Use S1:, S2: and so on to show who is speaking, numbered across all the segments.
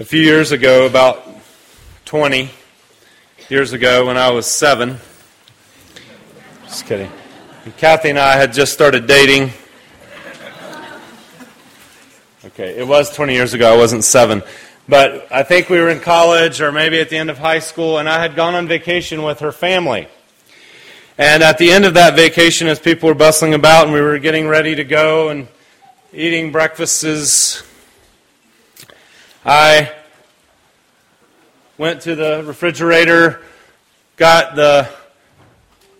S1: A few years ago, about 20 years ago, when I was seven, just kidding, Kathy and I had just started dating. Okay, it was 20 years ago, I wasn't seven. But I think we were in college or maybe at the end of high school, and I had gone on vacation with her family. And at the end of that vacation, as people were bustling about and we were getting ready to go and eating breakfasts, I went to the refrigerator, got the,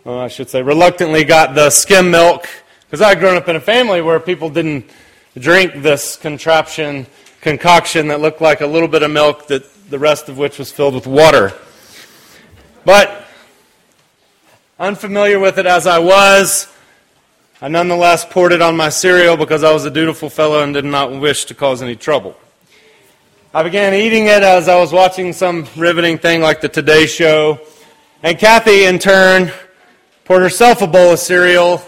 S1: well, I should say, reluctantly got the skim milk, because I'd grown up in a family where people didn't drink this contraption, concoction that looked like a little bit of milk, that the rest of which was filled with water. But Unfamiliar with it as I was, I nonetheless poured it on my cereal because I was a dutiful fellow and did not wish to cause any trouble. I began eating it as I was watching some riveting thing like the Today Show. And Kathy, in turn, poured herself a bowl of cereal.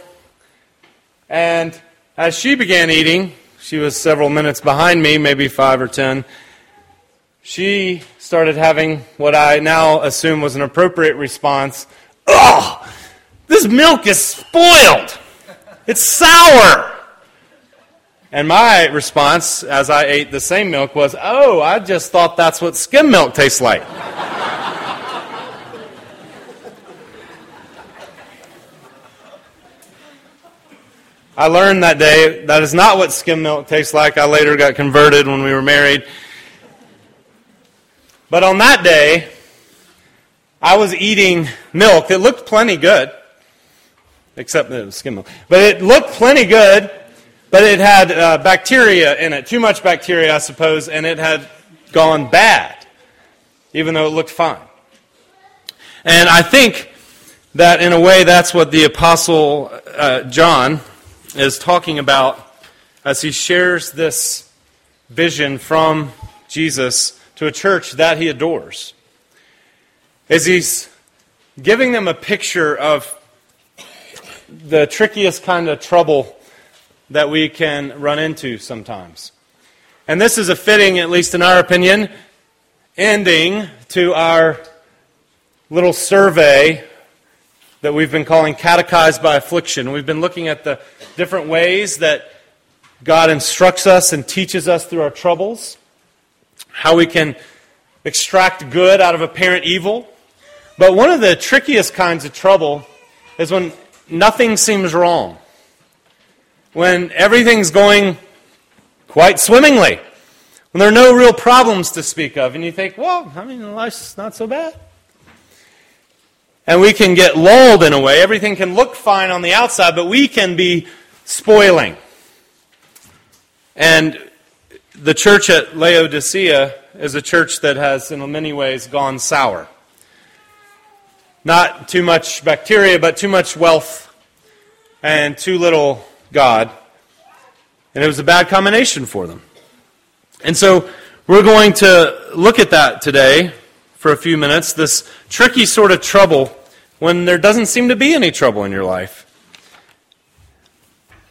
S1: And as she began eating, she was several minutes behind me, maybe five or ten. She started having what I now assume was an appropriate response Ugh! This milk is spoiled. It's sour. And my response as I ate the same milk was, Oh, I just thought that's what skim milk tastes like. I learned that day that is not what skim milk tastes like. I later got converted when we were married. But on that day, I was eating milk. It looked plenty good, except it was skim milk. But it looked plenty good, but it had uh, bacteria in it. Too much bacteria, I suppose, and it had gone bad, even though it looked fine. And I think that in a way that's what the Apostle uh, John is talking about as he shares this vision from Jesus to a church that he adores is he's giving them a picture of the trickiest kind of trouble that we can run into sometimes. And this is a fitting, at least in our opinion, ending to our little survey that we've been calling Catechized by Affliction. We've been looking at the different ways that God instructs us and teaches us through our troubles, how we can extract good out of apparent evil, but one of the trickiest kinds of trouble is when nothing seems wrong, when everything's going quite swimmingly, when there are no real problems to speak of, and you think, well, I mean, life's not so bad. And we can get lulled in a way. Everything can look fine on the outside, but we can be spoiling. And the church at Laodicea is a church that has, in many ways, gone sour. Not too much bacteria, but too much wealth and too little God. And it was a bad combination for them. And so we're going to look at that today for a few minutes this tricky sort of trouble when there doesn't seem to be any trouble in your life.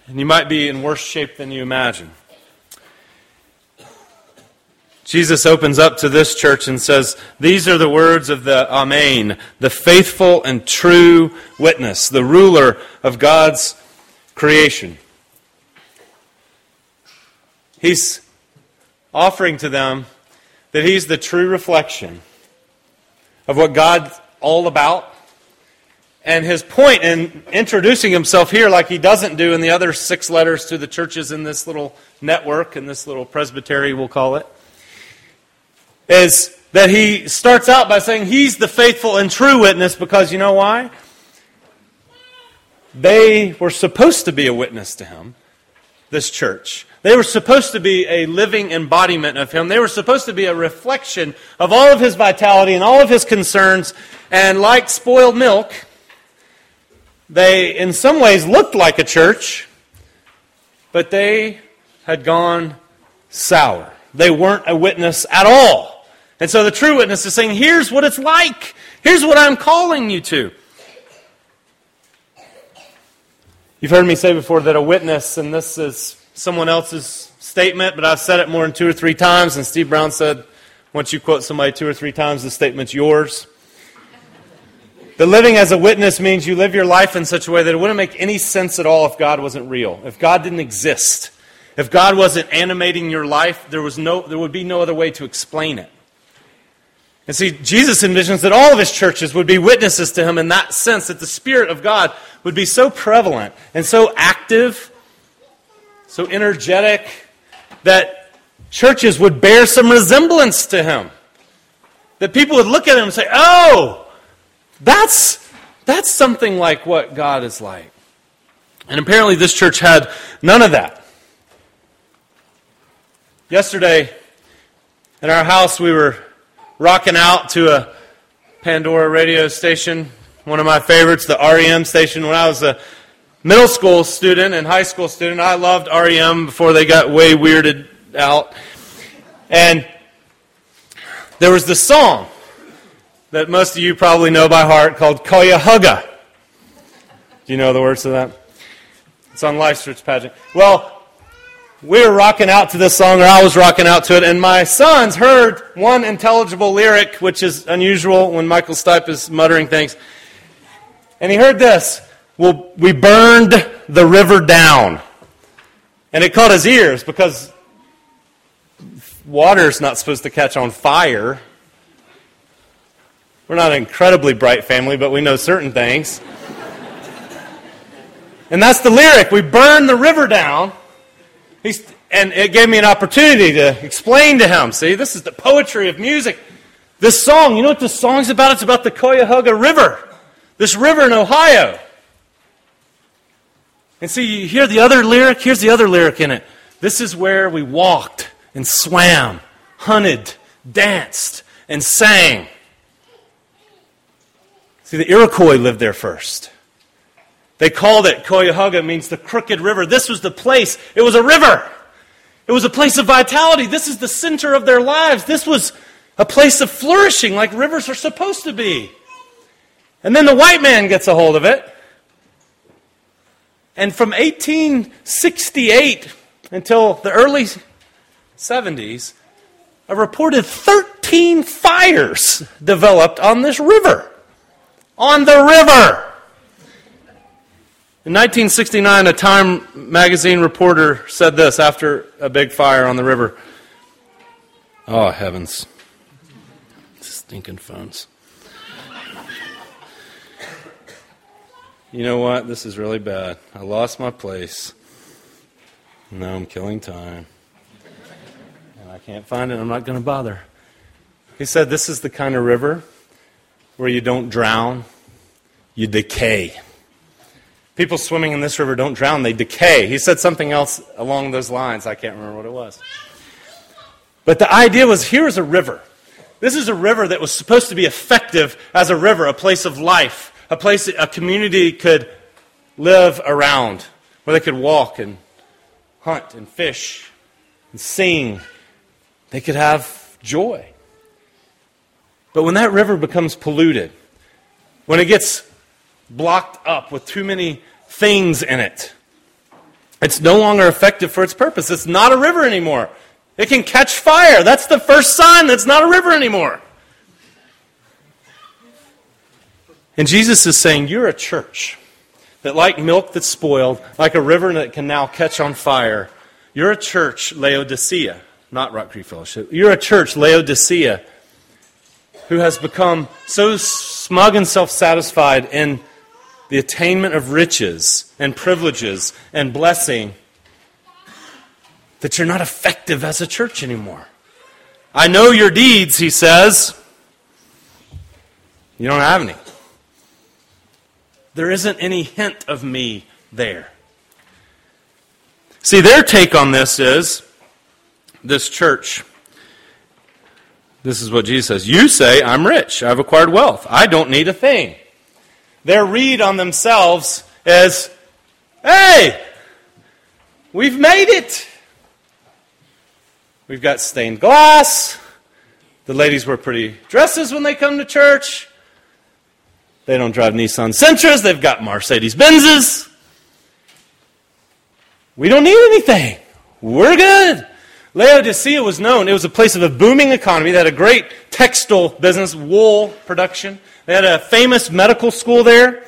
S1: And you might be in worse shape than you imagine. Jesus opens up to this church and says, These are the words of the Amen, the faithful and true witness, the ruler of God's creation. He's offering to them that he's the true reflection of what God's all about. And his point in introducing himself here, like he doesn't do in the other six letters to the churches in this little network, in this little presbytery, we'll call it, is that he starts out by saying he's the faithful and true witness because you know why? They were supposed to be a witness to him, this church. They were supposed to be a living embodiment of him. They were supposed to be a reflection of all of his vitality and all of his concerns. And like spoiled milk, they in some ways looked like a church, but they had gone sour. They weren't a witness at all. And so the true witness is saying, here's what it's like. Here's what I'm calling you to. You've heard me say before that a witness, and this is someone else's statement, but I've said it more than two or three times, and Steve Brown said Once you quote somebody two or three times, the statement's yours. The living as a witness means you live your life in such a way that it wouldn't make any sense at all if God wasn't real, if God didn't exist. If God wasn't animating your life, there, was no, there would be no other way to explain it. And see, Jesus envisions that all of his churches would be witnesses to him in that sense, that the Spirit of God would be so prevalent and so active, so energetic, that churches would bear some resemblance to him. That people would look at him and say, oh, that's, that's something like what God is like. And apparently, this church had none of that. Yesterday, in our house, we were rocking out to a Pandora radio station, one of my favorites, the REM station. When I was a middle school student and high school student, I loved REM before they got way weirded out. And there was this song that most of you probably know by heart called Cuyahoga. Do you know the words to that? It's on Life's Rich Pageant. Well, we were rocking out to this song, or I was rocking out to it, and my sons heard one intelligible lyric, which is unusual when Michael Stipe is muttering things. And he heard this well, We burned the river down. And it caught his ears because water's not supposed to catch on fire. We're not an incredibly bright family, but we know certain things. and that's the lyric. We burned the river down. He's, and it gave me an opportunity to explain to him. See, this is the poetry of music. This song, you know what this song's about? It's about the Cuyahoga River, this river in Ohio. And see, you hear the other lyric? Here's the other lyric in it. This is where we walked and swam, hunted, danced, and sang. See, the Iroquois lived there first. They called it Cuyahoga, means the crooked river. This was the place. It was a river. It was a place of vitality. This is the center of their lives. This was a place of flourishing like rivers are supposed to be. And then the white man gets a hold of it. And from 1868 until the early 70s, a reported 13 fires developed on this river. On the river. In 1969, a Time magazine reporter said this after a big fire on the river. Oh, heavens. Stinking phones. You know what? This is really bad. I lost my place. Now I'm killing time. And I can't find it. I'm not going to bother. He said, This is the kind of river where you don't drown, you decay. People swimming in this river don't drown, they decay. He said something else along those lines. I can't remember what it was. But the idea was here's a river. This is a river that was supposed to be effective as a river, a place of life, a place a community could live around, where they could walk and hunt and fish and sing. They could have joy. But when that river becomes polluted, when it gets blocked up with too many things in it. It's no longer effective for its purpose. It's not a river anymore. It can catch fire. That's the first sign that it's not a river anymore. And Jesus is saying, You're a church that, like milk that's spoiled, like a river that can now catch on fire, you're a church, Laodicea, not Rock Creek Fellowship. You're a church, Laodicea, who has become so smug and self satisfied in the attainment of riches and privileges and blessing that you're not effective as a church anymore. I know your deeds, he says. You don't have any. There isn't any hint of me there. See, their take on this is this church. This is what Jesus says. You say, I'm rich. I've acquired wealth. I don't need a thing their read on themselves is, hey, we've made it. We've got stained glass. The ladies wear pretty dresses when they come to church. They don't drive Nissan Sentras. They've got Mercedes Benzes. We don't need anything. We're good. Laodicea was known. It was a place of a booming economy. They had a great textile business, wool production. They had a famous medical school there.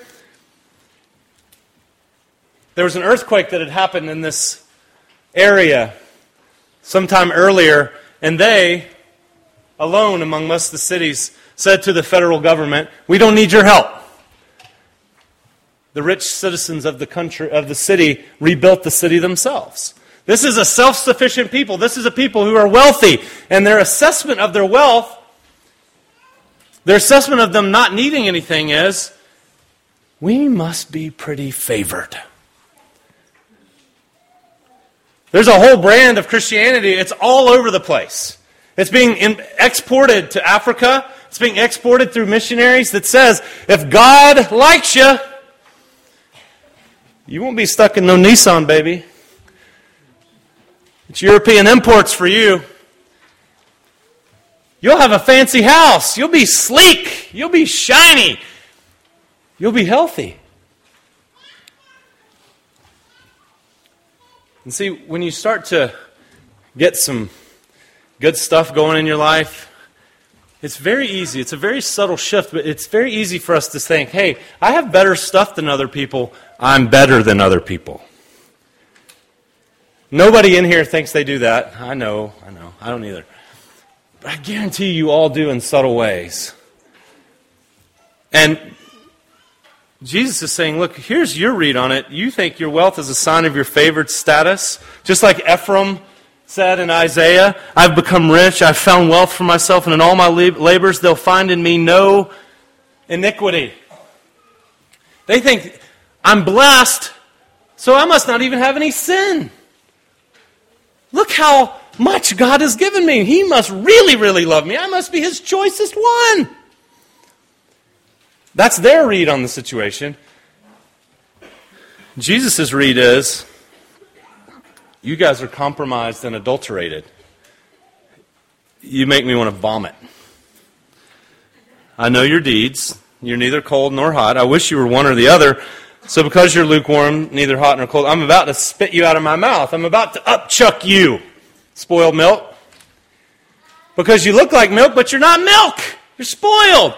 S1: There was an earthquake that had happened in this area sometime earlier, and they, alone among most of the cities, said to the federal government, We don't need your help. The rich citizens of the country of the city rebuilt the city themselves. This is a self-sufficient people. This is a people who are wealthy, and their assessment of their wealth, their assessment of them not needing anything is, we must be pretty favored. There's a whole brand of Christianity. It's all over the place. It's being exported to Africa. It's being exported through missionaries that says, if God likes you, you won't be stuck in no Nissan, baby. It's European imports for you. You'll have a fancy house. You'll be sleek. You'll be shiny. You'll be healthy. And see, when you start to get some good stuff going in your life, it's very easy. It's a very subtle shift, but it's very easy for us to think, hey, I have better stuff than other people. I'm better than other people. Nobody in here thinks they do that. I know, I know. I don't either. But I guarantee you all do in subtle ways. And Jesus is saying, look, here's your read on it. You think your wealth is a sign of your favored status, just like Ephraim said in Isaiah, I've become rich, I've found wealth for myself, and in all my labors they'll find in me no iniquity. They think, I'm blessed, so I must not even have any sin. Look how much God has given me. He must really, really love me. I must be his choicest one. That's their read on the situation. Jesus' read is you guys are compromised and adulterated. You make me want to vomit. I know your deeds. You're neither cold nor hot. I wish you were one or the other. So, because you're lukewarm, neither hot nor cold, I'm about to spit you out of my mouth. I'm about to upchuck you, spoiled milk. Because you look like milk, but you're not milk. You're spoiled.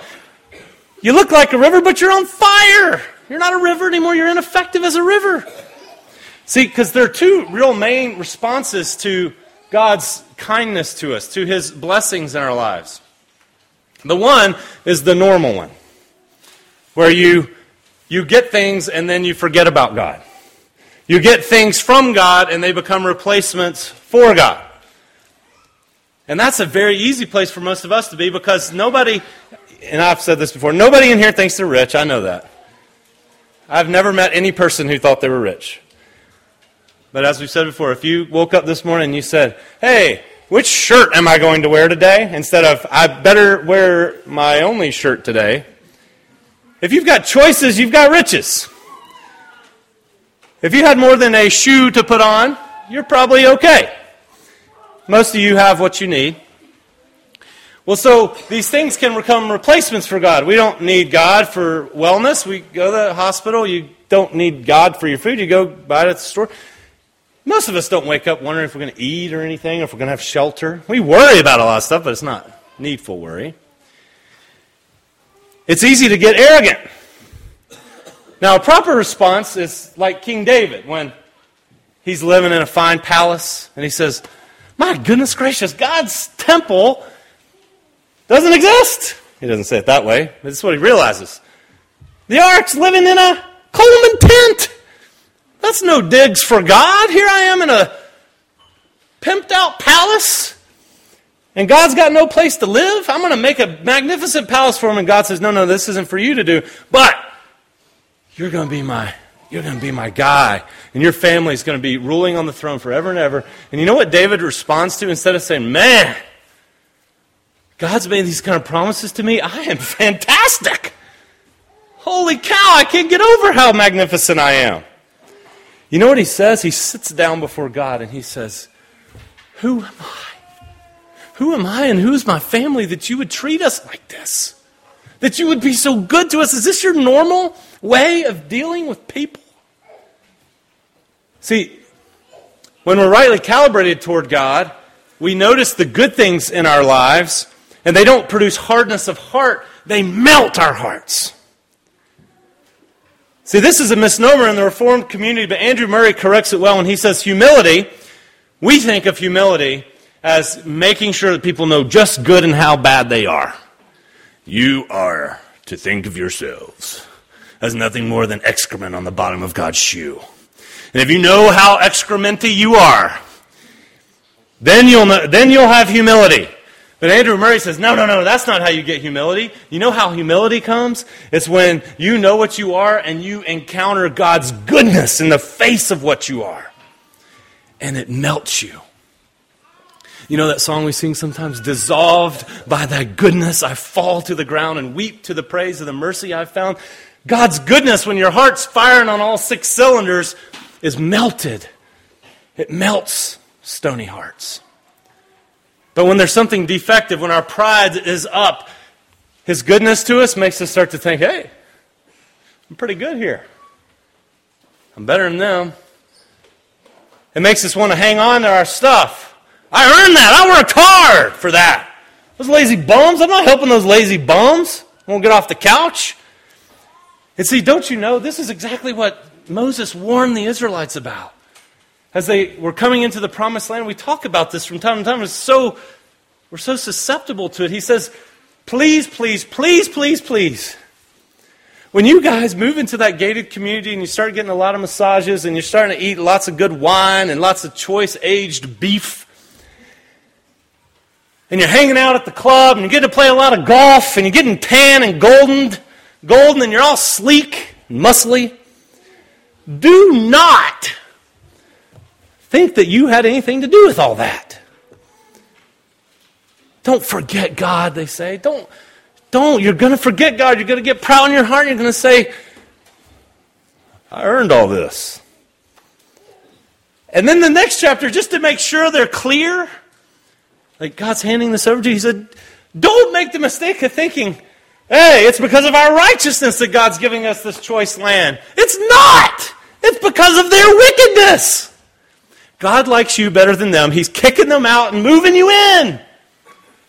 S1: You look like a river, but you're on fire. You're not a river anymore. You're ineffective as a river. See, because there are two real main responses to God's kindness to us, to his blessings in our lives. The one is the normal one, where you, you get things and then you forget about God. You get things from God and they become replacements for God. And that's a very easy place for most of us to be because nobody, and I've said this before, nobody in here thinks they're rich. I know that. I've never met any person who thought they were rich. But as we've said before, if you woke up this morning and you said, hey, which shirt am I going to wear today? Instead of, I better wear my only shirt today. If you've got choices, you've got riches. If you had more than a shoe to put on, you're probably okay. Most of you have what you need. Well, so these things can become replacements for God. We don't need God for wellness. We go to the hospital. You don't need God for your food. You go buy it at the store. Most of us don't wake up wondering if we're going to eat or anything, or if we're going to have shelter. We worry about a lot of stuff, but it's not needful worry. It's easy to get arrogant. Now, a proper response is like King David when he's living in a fine palace and he says, My goodness gracious, God's temple doesn't exist. He doesn't say it that way, but is what he realizes. The ark's living in a Coleman tent. That's no digs for God. Here I am in a pimped out palace, and God's got no place to live. I'm going to make a magnificent palace for him, and God says, No, no, this isn't for you to do. But you're going to be my you're going to be my guy. And your family is going to be ruling on the throne forever and ever. And you know what David responds to? Instead of saying, Man, God's made these kind of promises to me. I am fantastic. Holy cow, I can't get over how magnificent I am. You know what he says? He sits down before God and he says, Who am I? Who am I and who's my family that you would treat us like this? That you would be so good to us? Is this your normal way of dealing with people? See, when we're rightly calibrated toward God, we notice the good things in our lives, and they don't produce hardness of heart, they melt our hearts. See, this is a misnomer in the Reformed community, but Andrew Murray corrects it well when he says humility. We think of humility as making sure that people know just good and how bad they are. You are to think of yourselves as nothing more than excrement on the bottom of God's shoe. And if you know how excrementy you are, then you'll, know, then you'll have humility. But Andrew Murray says, no, no, no, that's not how you get humility. You know how humility comes? It's when you know what you are and you encounter God's goodness in the face of what you are. And it melts you. You know that song we sing sometimes? Dissolved by thy goodness, I fall to the ground and weep to the praise of the mercy I've found. God's goodness, when your heart's firing on all six cylinders, is melted. It melts stony hearts. But when there's something defective, when our pride is up, His goodness to us makes us start to think, hey, I'm pretty good here. I'm better than them. It makes us want to hang on to our stuff. I earned that. I worked hard for that. Those lazy bums, I'm not helping those lazy bums. Won't get off the couch. And see, don't you know, this is exactly what Moses warned the Israelites about as they were coming into the promised land, we talk about this from time to time. It's so, we're so susceptible to it. He says, please, please, please, please, please. When you guys move into that gated community and you start getting a lot of massages and you're starting to eat lots of good wine and lots of choice aged beef, and you're hanging out at the club and you're getting to play a lot of golf and you're getting tan and golden, golden and you're all sleek and muscly, do not think that you had anything to do with all that. Don't forget God, they say. Don't, don't. You're going to forget God. You're going to get proud in your heart. You're going to say, I earned all this. And then the next chapter, just to make sure they're clear, like God's handing this over to you, he said, Don't make the mistake of thinking, hey, it's because of our righteousness that God's giving us this choice land. It's not! It's because of their wickedness. God likes you better than them. He's kicking them out and moving you in.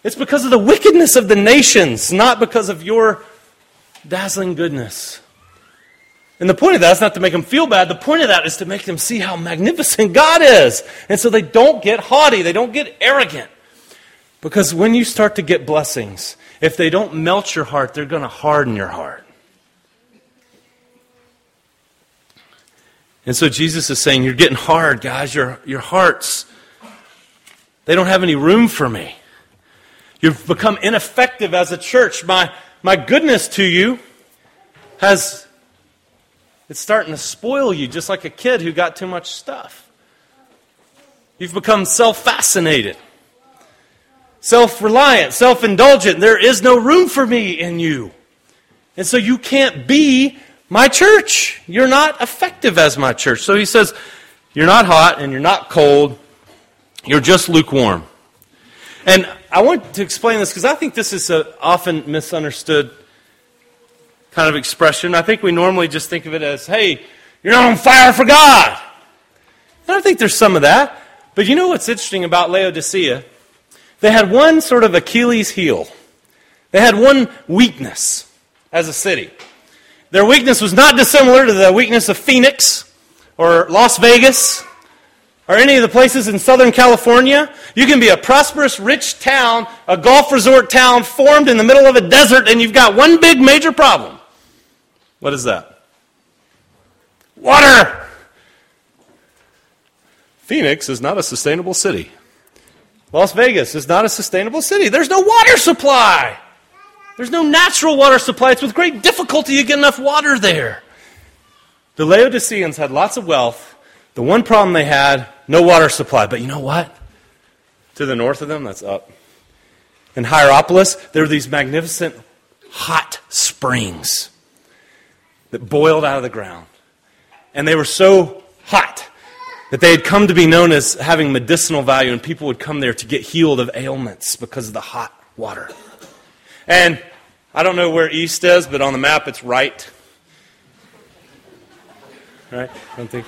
S1: It's because of the wickedness of the nations, not because of your dazzling goodness. And the point of that is not to make them feel bad. The point of that is to make them see how magnificent God is. And so they don't get haughty, they don't get arrogant. Because when you start to get blessings, if they don't melt your heart, they're going to harden your heart. And so Jesus is saying, You're getting hard, guys. Your, your hearts, they don't have any room for me. You've become ineffective as a church. My, my goodness to you has, it's starting to spoil you, just like a kid who got too much stuff. You've become self fascinated, self reliant, self indulgent. There is no room for me in you. And so you can't be my church. You're not effective as my church. So he says, You're not hot and you're not cold. You're just lukewarm. And I want to explain this because I think this is an often misunderstood kind of expression. I think we normally just think of it as, hey, you're not on fire for God. And I think there's some of that. But you know what's interesting about Laodicea? They had one sort of Achilles heel. They had one weakness as a city. Their weakness was not dissimilar to the weakness of Phoenix or Las Vegas or any of the places in Southern California. You can be a prosperous, rich town, a golf resort town formed in the middle of a desert, and you've got one big major problem. What is that? Water! Phoenix is not a sustainable city. Las Vegas is not a sustainable city. There's no water supply. There's no natural water supply. It's with great difficulty you get enough water there. The Laodiceans had lots of wealth. The one problem they had, no water supply. But you know what? To the north of them, that's up. In Hierapolis, there were these magnificent hot springs that boiled out of the ground. And they were so hot that they had come to be known as having medicinal value, and people would come there to get healed of ailments because of the hot water. And I don't know where east is, but on the map it's right. Right? I don't think.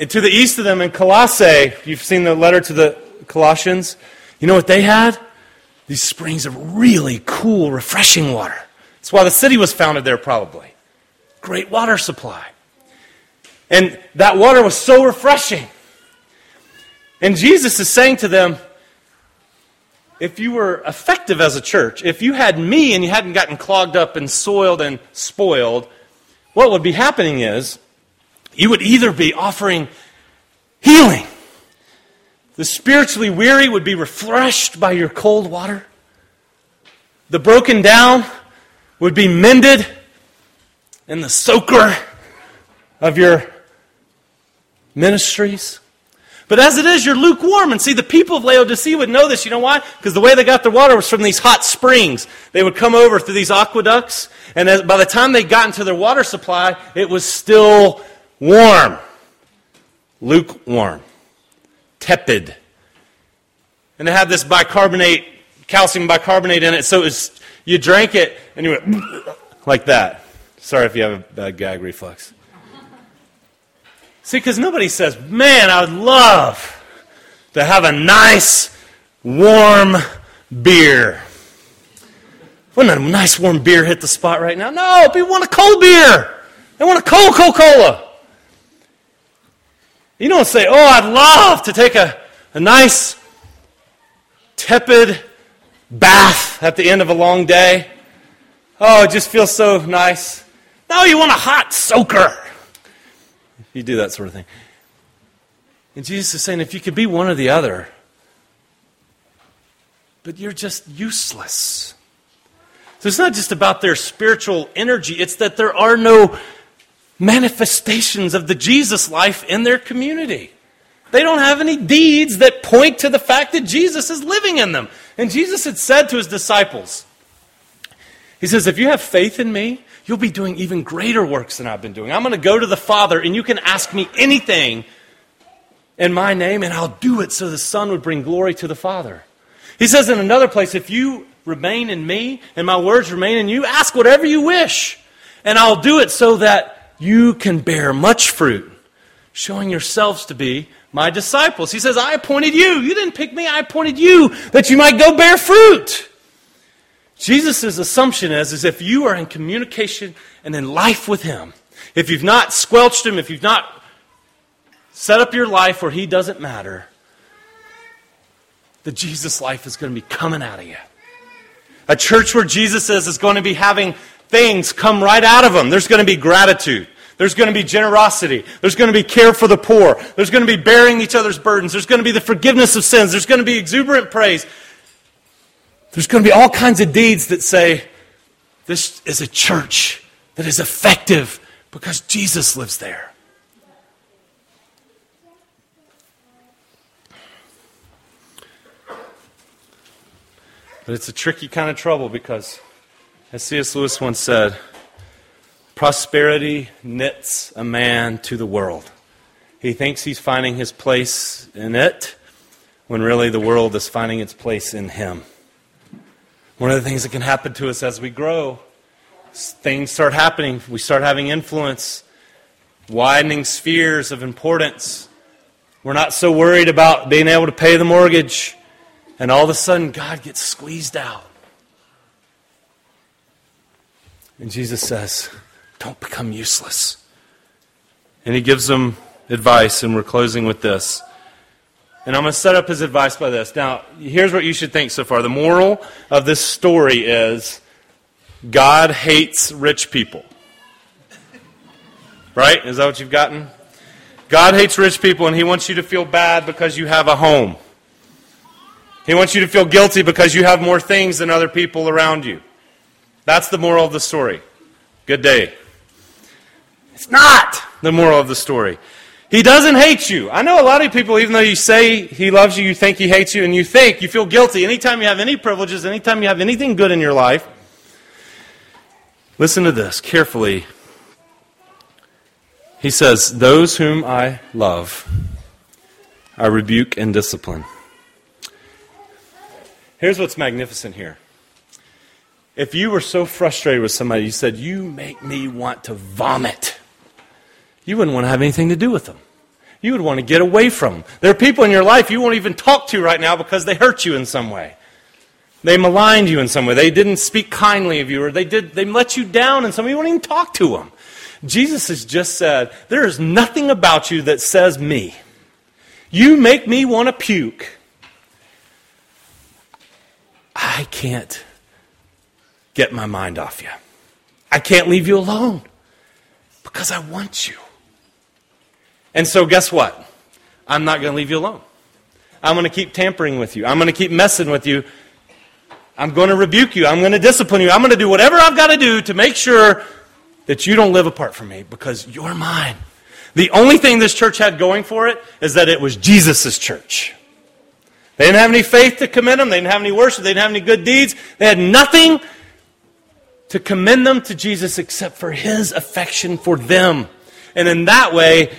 S1: And to the east of them in Colossae, you've seen the letter to the Colossians, you know what they had? These springs of really cool, refreshing water. That's why the city was founded there, probably. Great water supply. And that water was so refreshing. And Jesus is saying to them, if you were effective as a church, if you had me and you hadn't gotten clogged up and soiled and spoiled, what would be happening is you would either be offering healing. The spiritually weary would be refreshed by your cold water. The broken down would be mended in the soaker of your ministries. But as it is, you're lukewarm. And see, the people of Laodicea would know this. You know why? Because the way they got their water was from these hot springs. They would come over through these aqueducts, and as, by the time they got into their water supply, it was still warm. Lukewarm. Tepid. And it had this bicarbonate, calcium bicarbonate in it, so it was, you drank it, and you went like that. Sorry if you have a bad gag reflex. See, because nobody says, man, I would love to have a nice, warm beer. Wouldn't a nice, warm beer hit the spot right now? No, people want a cold beer. They want a cold Coca Cola. You don't say, oh, I'd love to take a, a nice, tepid bath at the end of a long day. Oh, it just feels so nice. No, you want a hot soaker. You do that sort of thing. And Jesus is saying, if you could be one or the other, but you're just useless. So it's not just about their spiritual energy, it's that there are no manifestations of the Jesus life in their community. They don't have any deeds that point to the fact that Jesus is living in them. And Jesus had said to his disciples, He says, If you have faith in me, you'll be doing even greater works than I've been doing. I'm going to go to the Father, and you can ask me anything in my name, and I'll do it so the Son would bring glory to the Father. He says in another place, if you remain in me and my words remain in you, ask whatever you wish, and I'll do it so that you can bear much fruit, showing yourselves to be my disciples. He says, I appointed you. You didn't pick me, I appointed you that you might go bear fruit. Jesus' assumption is, is if you are in communication and in life with Him, if you've not squelched Him, if you've not set up your life where He doesn't matter, the Jesus life is going to be coming out of you. A church where Jesus is is going to be having things come right out of them. There's going to be gratitude. There's going to be generosity. There's going to be care for the poor. There's going to be bearing each other's burdens. There's going to be the forgiveness of sins. There's going to be exuberant praise. There's going to be all kinds of deeds that say, this is a church that is effective because Jesus lives there. But it's a tricky kind of trouble because, as C.S. Lewis once said, prosperity knits a man to the world. He thinks he's finding his place in it when really the world is finding its place in him. One of the things that can happen to us as we grow, things start happening. We start having influence, widening spheres of importance. We're not so worried about being able to pay the mortgage. And all of a sudden, God gets squeezed out. And Jesus says, Don't become useless. And he gives them advice, and we're closing with this. And I'm going to set up his advice by this. Now, here's what you should think so far. The moral of this story is God hates rich people. Right? Is that what you've gotten? God hates rich people, and he wants you to feel bad because you have a home. He wants you to feel guilty because you have more things than other people around you. That's the moral of the story. Good day. It's not the moral of the story. He doesn't hate you. I know a lot of people, even though you say he loves you, you think he hates you, and you think, you feel guilty anytime you have any privileges, anytime you have anything good in your life. Listen to this carefully. He says, Those whom I love, I rebuke and discipline. Here's what's magnificent here. If you were so frustrated with somebody, you said, You make me want to vomit you wouldn't want to have anything to do with them. You would want to get away from them. There are people in your life you won't even talk to right now because they hurt you in some way. They maligned you in some way. They didn't speak kindly of you, or they did they let you down in some way. You won't even talk to them. Jesus has just said, There is nothing about you that says me. You make me want to puke. I can't get my mind off you. I can't leave you alone because I want you. And so, guess what? I'm not going to leave you alone. I'm going to keep tampering with you. I'm going to keep messing with you. I'm going to rebuke you. I'm going to discipline you. I'm going to do whatever I've got to do to make sure that you don't live apart from me because you're mine. The only thing this church had going for it is that it was Jesus' church. They didn't have any faith to commend them. They didn't have any worship. They didn't have any good deeds. They had nothing to commend them to Jesus except for his affection for them. And in that way,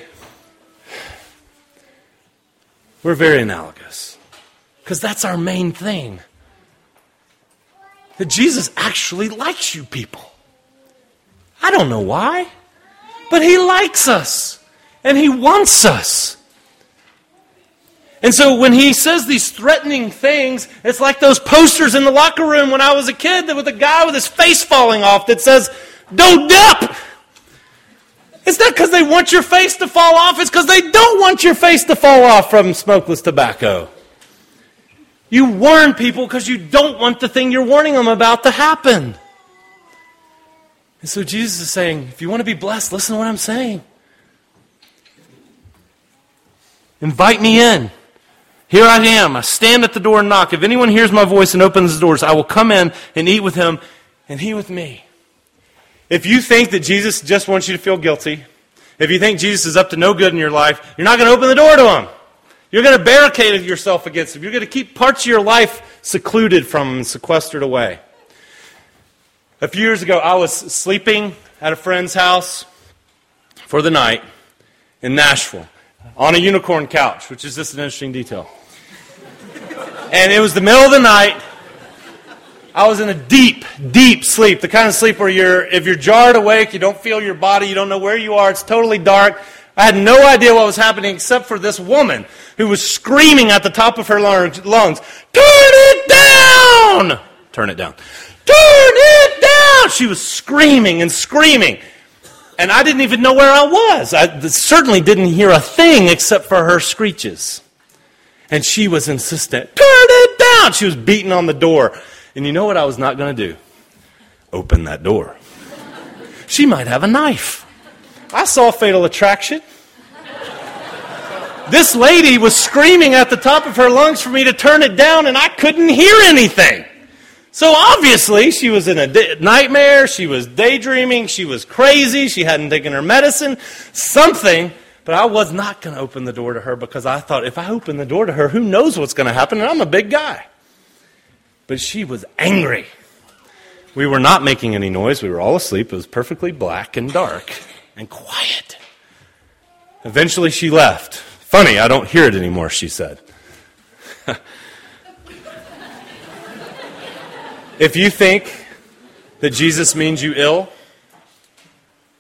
S1: we're very analogous. Because that's our main thing. That Jesus actually likes you people. I don't know why, but he likes us and he wants us. And so when he says these threatening things, it's like those posters in the locker room when I was a kid with a guy with his face falling off that says, Don't dip! It's not because they want your face to fall off, it's because they don't want your face to fall off from smokeless tobacco. You warn people because you don't want the thing you're warning them about to happen. And so Jesus is saying, if you want to be blessed, listen to what I'm saying. Invite me in. Here I am. I stand at the door and knock. If anyone hears my voice and opens the doors, I will come in and eat with him and he with me. If you think that Jesus just wants you to feel guilty, if you think Jesus is up to no good in your life, you're not going to open the door to him. You're going to barricade yourself against him. You're going to keep parts of your life secluded from him, sequestered away. A few years ago, I was sleeping at a friend's house for the night in Nashville on a unicorn couch, which is just an interesting detail. And it was the middle of the night. I was in a deep, deep sleep. The kind of sleep where you're, if you're jarred awake, you don't feel your body, you don't know where you are, it's totally dark. I had no idea what was happening except for this woman who was screaming at the top of her lungs, Turn it down! Turn it down. Turn it down! She was screaming and screaming. And I didn't even know where I was. I certainly didn't hear a thing except for her screeches. And she was insistent. Turn it down! She was beating on the door. And you know what I was not going to do? Open that door. She might have a knife. I saw Fatal Attraction. This lady was screaming at the top of her lungs for me to turn it down, and I couldn't hear anything. So obviously, she was in a di- nightmare. She was daydreaming. She was crazy. She hadn't taken her medicine. Something. But I was not going to open the door to her because I thought if I open the door to her, who knows what's going to happen? And I'm a big guy. But she was angry. We were not making any noise. We were all asleep. It was perfectly black and dark and quiet. Eventually, she left. Funny, I don't hear it anymore, she said. if you think that Jesus means you ill,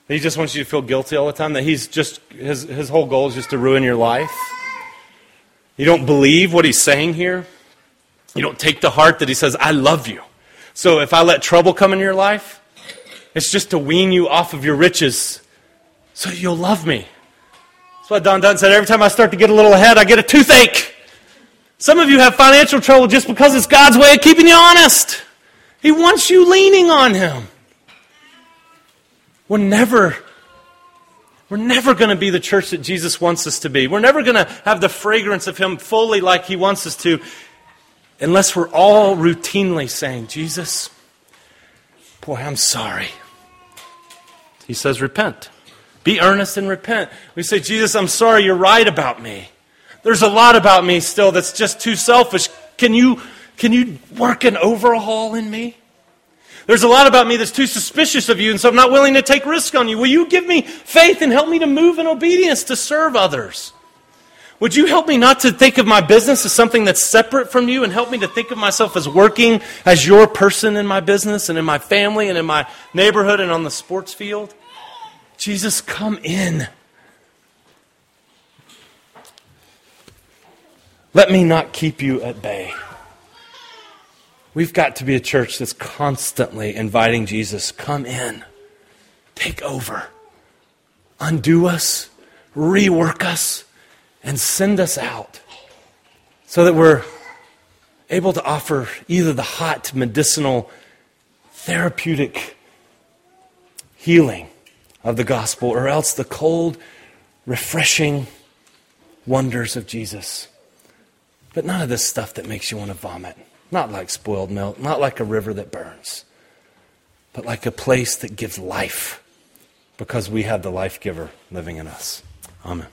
S1: that he just wants you to feel guilty all the time, that he's just, his, his whole goal is just to ruin your life, you don't believe what he's saying here, you don't take to heart that he says, I love you. So if I let trouble come in your life, it's just to wean you off of your riches so you'll love me. That's what Don Dutton said. Every time I start to get a little ahead, I get a toothache. Some of you have financial trouble just because it's God's way of keeping you honest. He wants you leaning on Him. We're never, we're never going to be the church that Jesus wants us to be. We're never going to have the fragrance of Him fully like He wants us to unless we're all routinely saying, Jesus, boy, I'm sorry. He says, repent. Be earnest and repent. We say, Jesus, I'm sorry, you're right about me. There's a lot about me still that's just too selfish. Can you, can you work an overhaul in me? There's a lot about me that's too suspicious of you, and so I'm not willing to take risk on you. Will you give me faith and help me to move in obedience to serve others? Would you help me not to think of my business as something that's separate from you and help me to think of myself as working as your person in my business and in my family and in my neighborhood and on the sports field? Jesus, come in. Let me not keep you at bay. We've got to be a church that's constantly inviting Jesus, come in, take over, undo us, rework us, and send us out so that we're able to offer either the hot medicinal therapeutic healing of the gospel or else the cold refreshing wonders of Jesus. But none of this stuff that makes you want to vomit. Not like spoiled milk, not like a river that burns, but like a place that gives life because we have the life giver living in us. Amen.